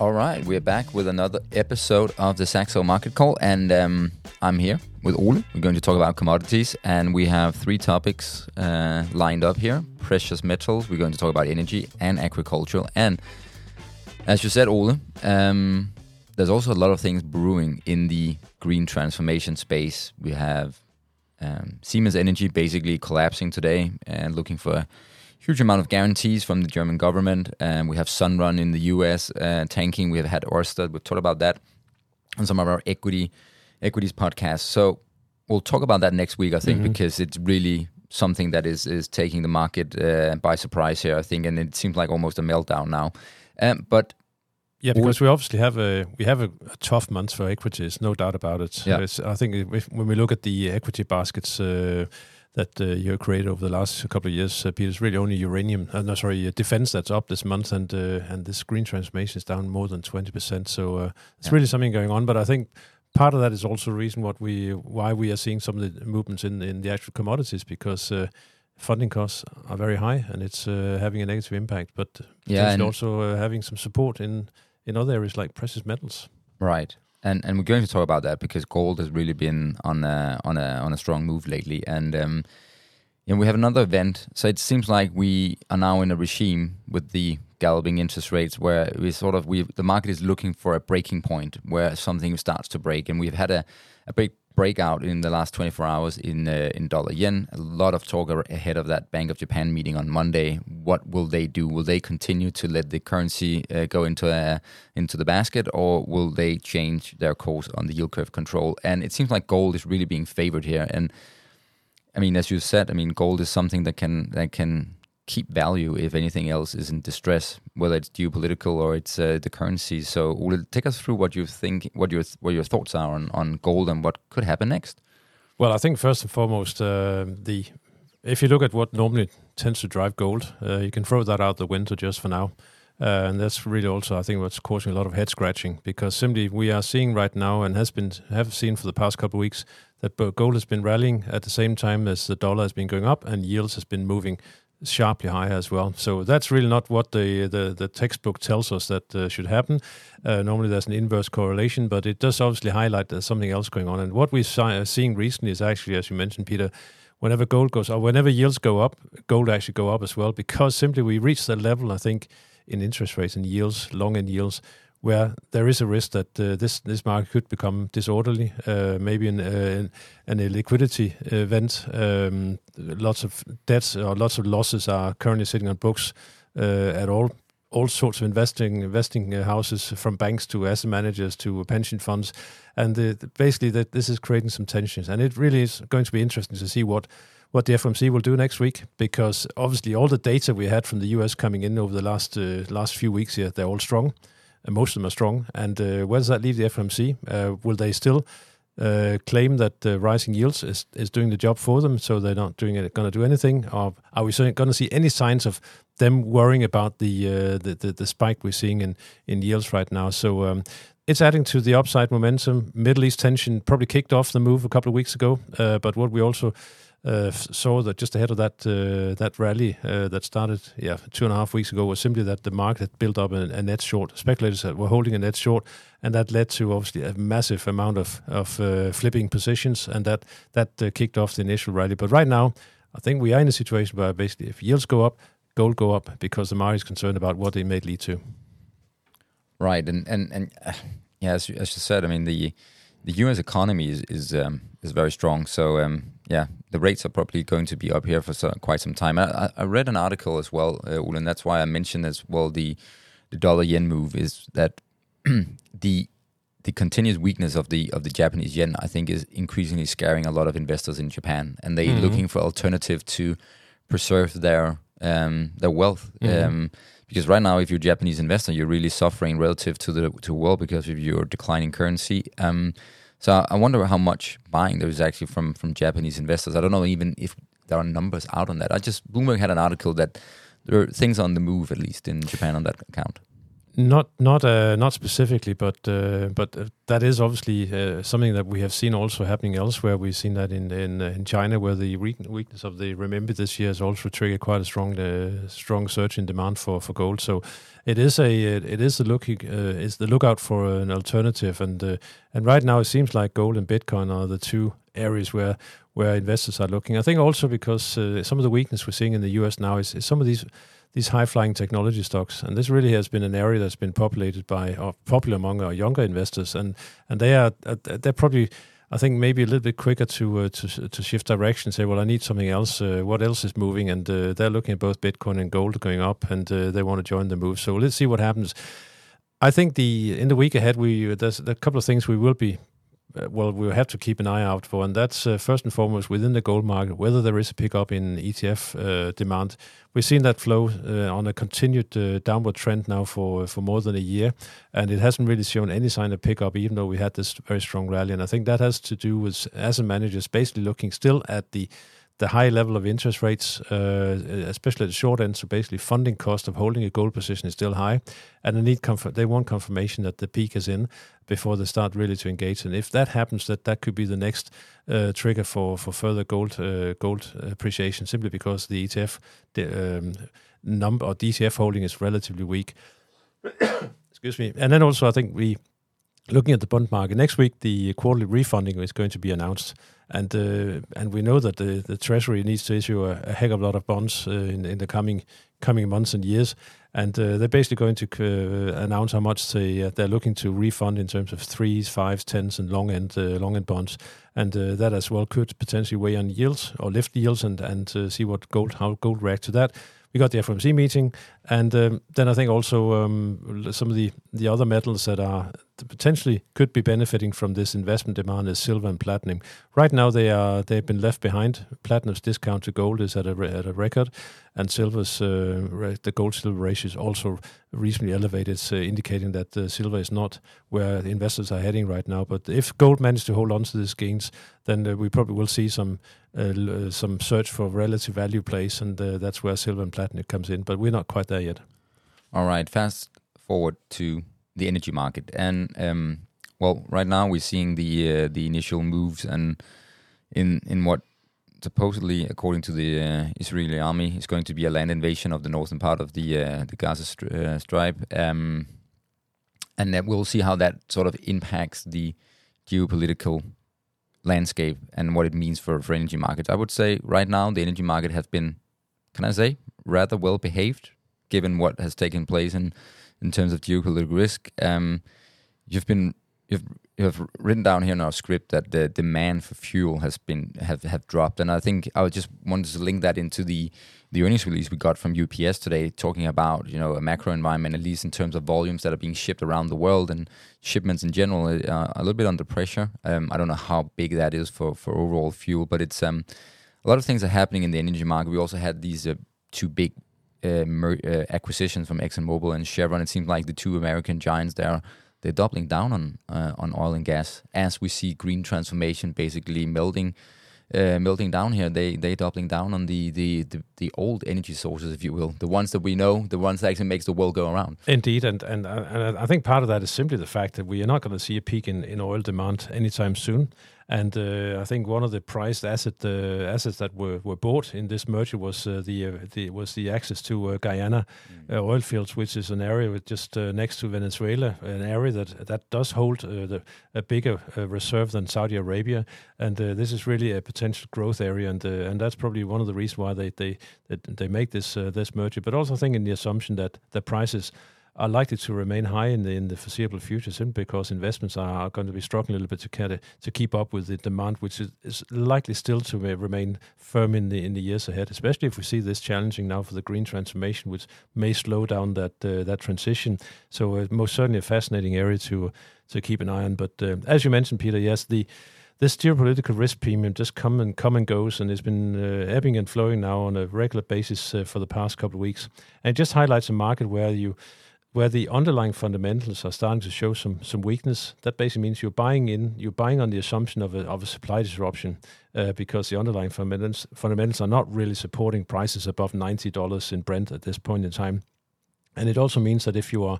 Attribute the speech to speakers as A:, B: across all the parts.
A: All right, we're back with another episode of the Saxo Market Call, and um, I'm here with Ole. We're going to talk about commodities, and we have three topics uh, lined up here: precious metals. We're going to talk about energy and agricultural, and as you said, Ole, um, there's also a lot of things brewing in the green transformation space. We have um, Siemens Energy basically collapsing today and looking for huge amount of guarantees from the German government. And we have Sunrun in the US uh, tanking. We have had Orsted. We've talked about that on some of our equity equities podcasts. So we'll talk about that next week, I think, mm-hmm. because it's really something that is is taking the market uh, by surprise here. I think, and it seems like almost a meltdown now. Um, but
B: yeah, because we obviously have a we have a, a tough month for equities, no doubt about it. Yeah. I think if, when we look at the equity baskets. Uh, that uh, you created over the last couple of years, uh, Peter. It's really only uranium, uh, no, sorry, uh, defense that's up this month, and uh, and this green transformation is down more than twenty percent. So uh, it's yeah. really something going on. But I think part of that is also the reason what we why we are seeing some of the movements in in the actual commodities because. Funding costs are very high, and it's having a negative impact. But yeah, also having some support in in other areas like precious metals.
A: Right, and and we're going to talk about that because gold has really been on a on a on a strong move lately, and um, know, we have another event. So it seems like we are now in a regime with the galloping interest rates where we sort of we the market is looking for a breaking point where something starts to break, and we've had a a big breakout in the last 24 hours in uh, in dollar yen. A lot of talk ahead of that Bank of Japan meeting on Monday. What will they do? Will they continue to let the currency uh, go into a, into the basket, or will they change their course on the yield curve control? And it seems like gold is really being favored here. And I mean, as you said, I mean, gold is something that can that can keep value if anything else is in distress, whether it's geopolitical or it's uh, the currency. So, Ole, take us through what you think, what your what your thoughts are on, on gold and what could happen next.
B: Well, I think first and foremost, uh, the if you look at what normally tends to drive gold, uh, you can throw that out the window just for now. Uh, and that's really also, I think, what's causing a lot of head scratching because simply we are seeing right now and has been have seen for the past couple of weeks that gold has been rallying at the same time as the dollar has been going up and yields has been moving sharply higher as well. So that's really not what the the, the textbook tells us that uh, should happen. Uh, normally there's an inverse correlation, but it does obviously highlight there's something else going on. And what we're uh, seeing recently is actually, as you mentioned, Peter, whenever gold goes or whenever yields go up, gold actually go up as well because simply we reach that level, I think, in interest rates and yields, long end yields, where there is a risk that uh, this this market could become disorderly, uh, maybe an, uh, an liquidity event. Um, lots of debts or lots of losses are currently sitting on books at all all sorts of investing investing houses, from banks to asset managers to pension funds, and the, the, basically that this is creating some tensions. And it really is going to be interesting to see what what the FOMC will do next week, because obviously all the data we had from the US coming in over the last uh, last few weeks here, they're all strong most of them are strong. And uh, where does that leave the FMC? Uh, will they still uh, claim that rising yields is, is doing the job for them, so they're not doing it, going to do anything? Or are we going to see any signs of them worrying about the, the, the, the spike we're seeing in in yields right now? So. Um, it's adding to the upside momentum. Middle East tension probably kicked off the move a couple of weeks ago, uh, but what we also saw that just ahead of that uh, that rally uh, that started yeah two and a half weeks ago was simply that the market had built up a, a, net short. Speculators were holding a net short, and that led to obviously a massive amount of of uh, flipping positions, and that that uh, kicked off the initial rally. But right now, I think we are in a situation where basically if yields go up, gold go up because the market is concerned about what they may lead to.
A: Right, and and and uh, yeah, as you, as you said, I mean the the U.S. economy is is um, is very strong. So um, yeah, the rates are probably going to be up here for so, quite some time. I, I, read an article as well, uh, and that's why I mentioned as well the the dollar yen move is that the the continuous weakness of the of the Japanese yen, I think, is increasingly scaring a lot of investors in Japan, and they're mm-hmm. looking for alternative to preserve their um, their wealth. Mm-hmm. Um, because right now, if you're a Japanese investor, you're really suffering relative to the to world because of your declining currency. Um, so I wonder how much buying there is actually from from Japanese investors. I don't know even if there are numbers out on that. I just Bloomberg had an article that there are things on the move at least in Japan on that account.
B: Not not uh, not specifically, but uh, but uh, that is obviously uh, something that we have seen also happening elsewhere. We've seen that in in, uh, in China, where the weakness of the renminbi this year has also triggered quite a strong uh, strong surge in demand for, for gold. So it is a it is the look is the lookout for an alternative, and and right now it seems like gold and Bitcoin are the two areas where where investors are looking. I think also because some of the weakness we're seeing in the U.S. now is, is some of these these high flying technology stocks. And this really has been an area that's been populated by or popular among our younger investors, and and they are uh, they're probably. I think maybe a little bit quicker to uh, to to shift direction. Say, well, I need something else. Uh, what else is moving? And uh, they're looking at both Bitcoin and gold going up, and uh, they want to join the move. So let's see what happens. I think the in the week ahead, we there's a couple of things we will be well, we'll have to keep an eye out for, and that's uh, first and foremost within the gold market, whether there is a pickup in ETF uh, demand. We've seen that flow uh, on a continued uh, downward trend now for for more than a year, and it hasn't really shown any sign of pickup, even though we had this very strong rally. And I think that has to do with asset managers basically looking still at the the high level of interest rates, uh, especially at the short end, so basically funding cost of holding a gold position is still high, and they need comfort. They want confirmation that the peak is in before they start really to engage. And if that happens, that that could be the next uh, trigger for for further gold uh, gold appreciation, simply because the ETF the, um, number or DCF holding is relatively weak. Excuse me. And then also, I think we looking at the bond market next week, the quarterly refunding is going to be announced. And uh, and we know that the, the Treasury needs to issue a, a heck of a lot of bonds uh, in in the coming coming months and years, and uh, they're basically going to uh, announce how much they uh, they're looking to refund in terms of threes, fives, tens, and long end uh, long end bonds, and that as well could potentially weigh on yields or lift yields and and see what gold how gold react to that. We got the FOMC meeting, and um, then I think also um, some of the the other metals that are potentially could be benefiting from this investment demand is silver and platinum. Right now, they are they've been left behind. Platinum's discount to gold is at a at a record, and silver's uh, the gold silver ratio is also reasonably elevated, uh, indicating that uh, silver is not where investors are heading right now. But if gold manages to hold on to these gains, then uh, we probably will see some uh, uh, some search for relative value plays, and that's where silver and platinum comes in. But we're not quite there yet.
A: All right, fast forward to the energy market. And um, well, right now we're seeing the uh, the initial moves and in in what supposedly, according to the uh, Israeli army, is going to be a land invasion of the northern part of the uh, the Gaza stri- uh, Strip. Um, and we'll see how that sort of impacts the geopolitical landscape and what it means for, for energy markets. I would say right now the energy market has been, can I say, rather well behaved given what has taken place in in terms of geopolitical risk. Um, you've been you've you have written down here in our script that the demand for fuel has been have, have dropped, and I think I just wanted to link that into the the earnings release we got from UPS today, talking about you know a macro environment, at least in terms of volumes that are being shipped around the world and shipments in general, uh, a little bit under pressure. Um, I don't know how big that is for for overall fuel, but it's um, a lot of things are happening in the energy market. We also had these uh, two big uh, mer- uh, acquisitions from ExxonMobil and Chevron. It seems like the two American giants there they're doubling down on uh, on oil and gas as we see green transformation basically melting uh, melting down here. They they doubling down on the, the, the the old energy sources, if you will, the ones that we know, the ones that actually makes the world go around.
B: Indeed, and and and I think part of that is simply the fact that we are not going to see a peak in, in oil demand anytime soon. And uh, I think one of the prized asset uh, assets that were, were bought in this merger was uh, the, uh, the was the access to uh, Guyana mm. Uh, oil fields, which is an area just next to Venezuela, an area that that does hold the, a bigger reserve than Saudi Arabia, and this is really a potential growth area, and and that's probably one of the reasons why they they they make this this merger. But also I think in the assumption that the prices are likely to remain high in the in the foreseeable future, simply because investments are going to be struggling a little bit to of to keep up with the demand, which is, is likely still to remain firm in the in the years ahead. Especially if we see this challenging now for the green transformation, which may slow down that uh, that transition. So uh, most certainly a fascinating area to to keep an eye on. But uh, as you mentioned, Peter, yes, the this geopolitical risk premium just come and come and goes, and it's been uh, ebbing and flowing now on a regular basis uh, for the past couple of weeks. And it just highlights a market where you where the underlying fundamentals are starting to show some some weakness. That basically means you're buying in, you're buying on the assumption of a, of a supply disruption uh, because the underlying fundamentals fundamentals are not really supporting prices above ninety dollars in Brent at this point in time. And it also means that if you are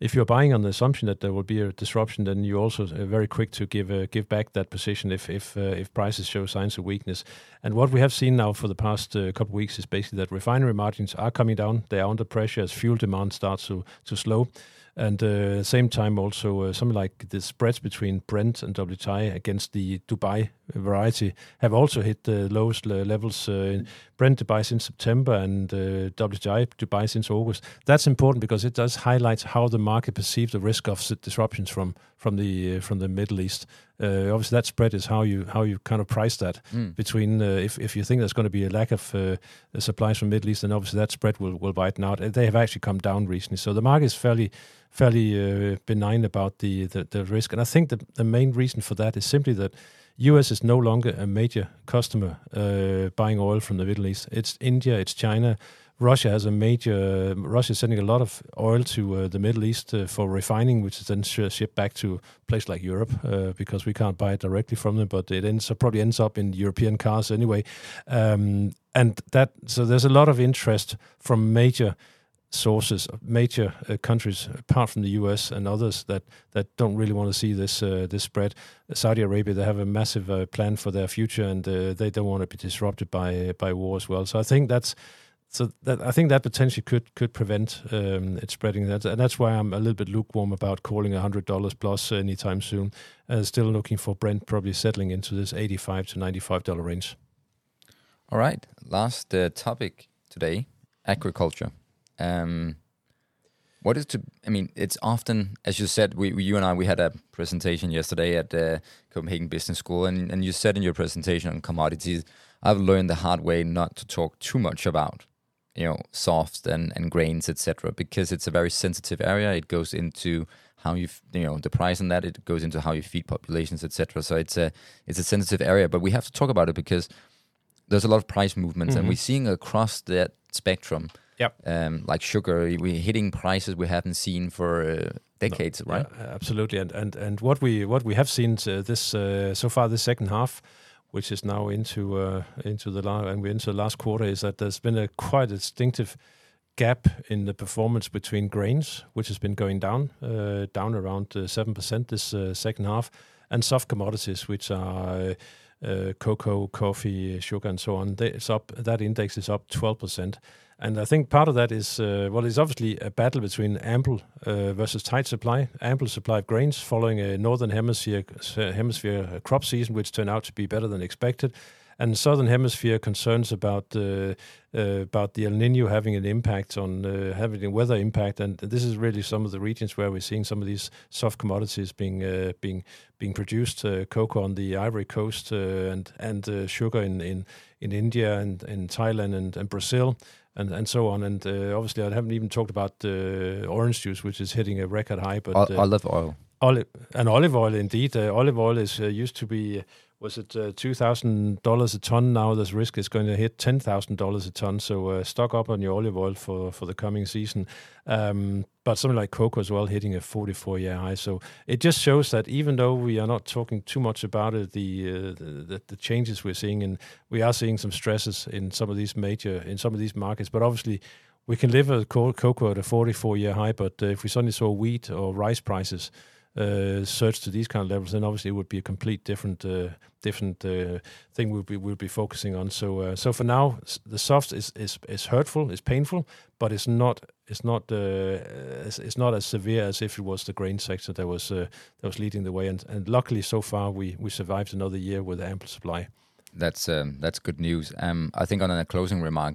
B: if you're buying on the assumption that there will be a disruption, then you're also uh, very quick to give uh, give back that position if if uh, if prices show signs of weakness. And what we have seen now for the past uh, couple of weeks is basically that refinery margins are coming down. They are under pressure as fuel demand starts to to slow. And uh, same time also uh, something like the spreads between Brent and WTI against the Dubai variety have also hit the lowest levels. Uh, Brent Dubai since September and uh, WTI Dubai since August. That's important because it does highlight how the market perceives the risk of disruptions from from the uh, from the Middle East. Uh, obviously, that spread is how you how you kind of price that mm. between uh, if if you think there's going to be a lack of uh, supplies from Middle East, then obviously that spread will will widen out. They have actually come down recently, so the market is fairly fairly uh, benign about the, the, the risk. And I think the the main reason for that is simply that U.S. is no longer a major customer uh, buying oil from the Middle East. It's India, it's China. Russia has a major. Russia is sending a lot of oil to uh, the Middle East uh, for refining, which is then shipped back to a place like Europe uh, because we can't buy it directly from them. But it ends probably ends up in European cars anyway. Um, and that so there's a lot of interest from major sources, major uh, countries apart from the U.S. and others that that don't really want to see this uh, this spread. Saudi Arabia they have a massive uh, plan for their future and uh, they don't want to be disrupted by by war as well. So I think that's so that I think that potentially could could prevent um, it spreading. That and that's why I'm a little bit lukewarm about calling hundred dollars plus anytime soon. Uh, still looking for Brent probably settling into this eighty-five to ninety-five dollar range.
A: All right, last uh, topic today: agriculture. Um, what is to? I mean, it's often, as you said, we, you and I, we had a presentation yesterday at the Copenhagen Business School, and, and you said in your presentation on commodities, I've learned the hard way not to talk too much about, you know, softs and, and grains, etc., because it's a very sensitive area. It goes into how you, you know, the price on that. It goes into how you feed populations, etc. So it's a it's a sensitive area, but we have to talk about it because there's a lot of price movements, mm-hmm. and we're seeing across that spectrum
B: Yep.
A: Um, like sugar, we're hitting prices we haven't seen for uh, decades, no, right?
B: Yeah, absolutely. And and and what we what we have seen uh, this uh, so far this second half, which is now into uh, into the last and we're into the last quarter, is that there's been a quite a distinctive gap in the performance between grains, which has been going down, uh, down around uh, seven percent this second half, and soft commodities, which are cocoa, coffee, sugar, and so on. They, it's up. That index is up twelve percent. And I think part of that is, uh, well, it's obviously a battle between ample uh, versus tight supply. Ample supply of grains following a northern hemisphere hemisphere crop season, which turned out to be better than expected, and southern hemisphere concerns about uh, uh about the El Nino having an impact on uh, having a weather impact. And this is really some of the regions where we're seeing some of these soft commodities being uh, being being produced. cocoa on the Ivory Coast and and sugar in in in India and in Thailand and, and Brazil and and so on. And uh, obviously, I haven't even talked about uh, orange juice, which is hitting a record high. But
A: uh, olive oil,
B: olive and olive oil, indeed. Uh, olive oil is uh, used to be was it uh, two thousand dollars a ton? Now this risk is going to hit ten thousand dollars a ton. So uh, stock up on your olive oil for for the coming season. Um, but something like cocoa as well, hitting a forty-four year high. So it just shows that even though we are not talking too much about it, the uh, the, the, changes we're seeing, and we are seeing some stresses in some of these major in some of these markets. But obviously. We can live with cocoa at a 44 year high, but uh, if we suddenly saw wheat or rice prices uh, surge to these kind of levels, then obviously it would be a complete different uh, different uh, thing we'll be we'll be focusing on. So uh, so for now, the soft is is is hurtful, it's painful, but it's not it's not uh, it's, it's, not as severe as if it was the grain sector that was uh, that was leading the way. And and luckily, so far we we survived another year with ample supply.
A: That's um, that's good news. Um, I think on a closing remark,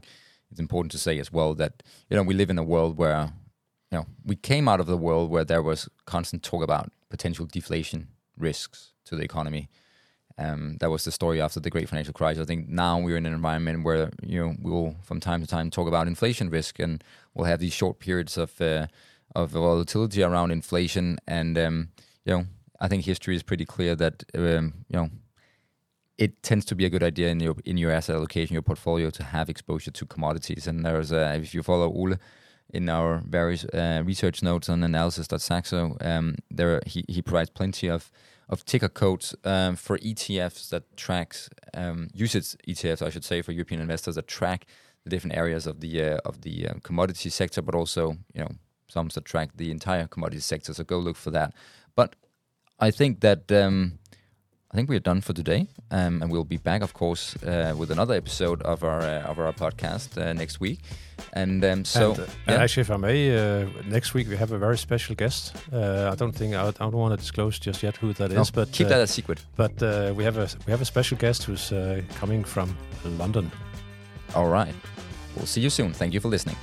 A: it's important to say as well that you know we live in a world where you know, we came out of the world where there was constant talk about potential deflation risks to the economy. Um, that was the story after the great financial crisis. I think now we're in an environment where you know we'll from time to time talk about inflation risk, and we'll have these short periods of uh, of volatility around inflation. And um, you know, I think history is pretty clear that um, you know it tends to be a good idea in your in your asset allocation, your portfolio, to have exposure to commodities. And there's a, if you follow Ole in our various uh, research notes on analysis.saxo, um, there he, he provides plenty of of ticker codes um, for ETFs that tracks um, UCITS ETFs, I should say, for European investors that track the different areas of the uh, of the uh, commodity sector, but also you know sums that track the entire commodity sector. So go look for that. But I think that um, I think we are done for today, um, and we'll be back, of course, uh, with another episode of our uh, of our podcast uh, next week. And um, so,
B: and, uh, and actually, if I may, uh, next week we have a very special guest. Uh, I don't think I, I don't want to disclose just yet who that
A: no,
B: is, but
A: keep that a secret.
B: But we have a we have a special guest who's coming from London.
A: All right. We'll see you soon. Thank you for listening.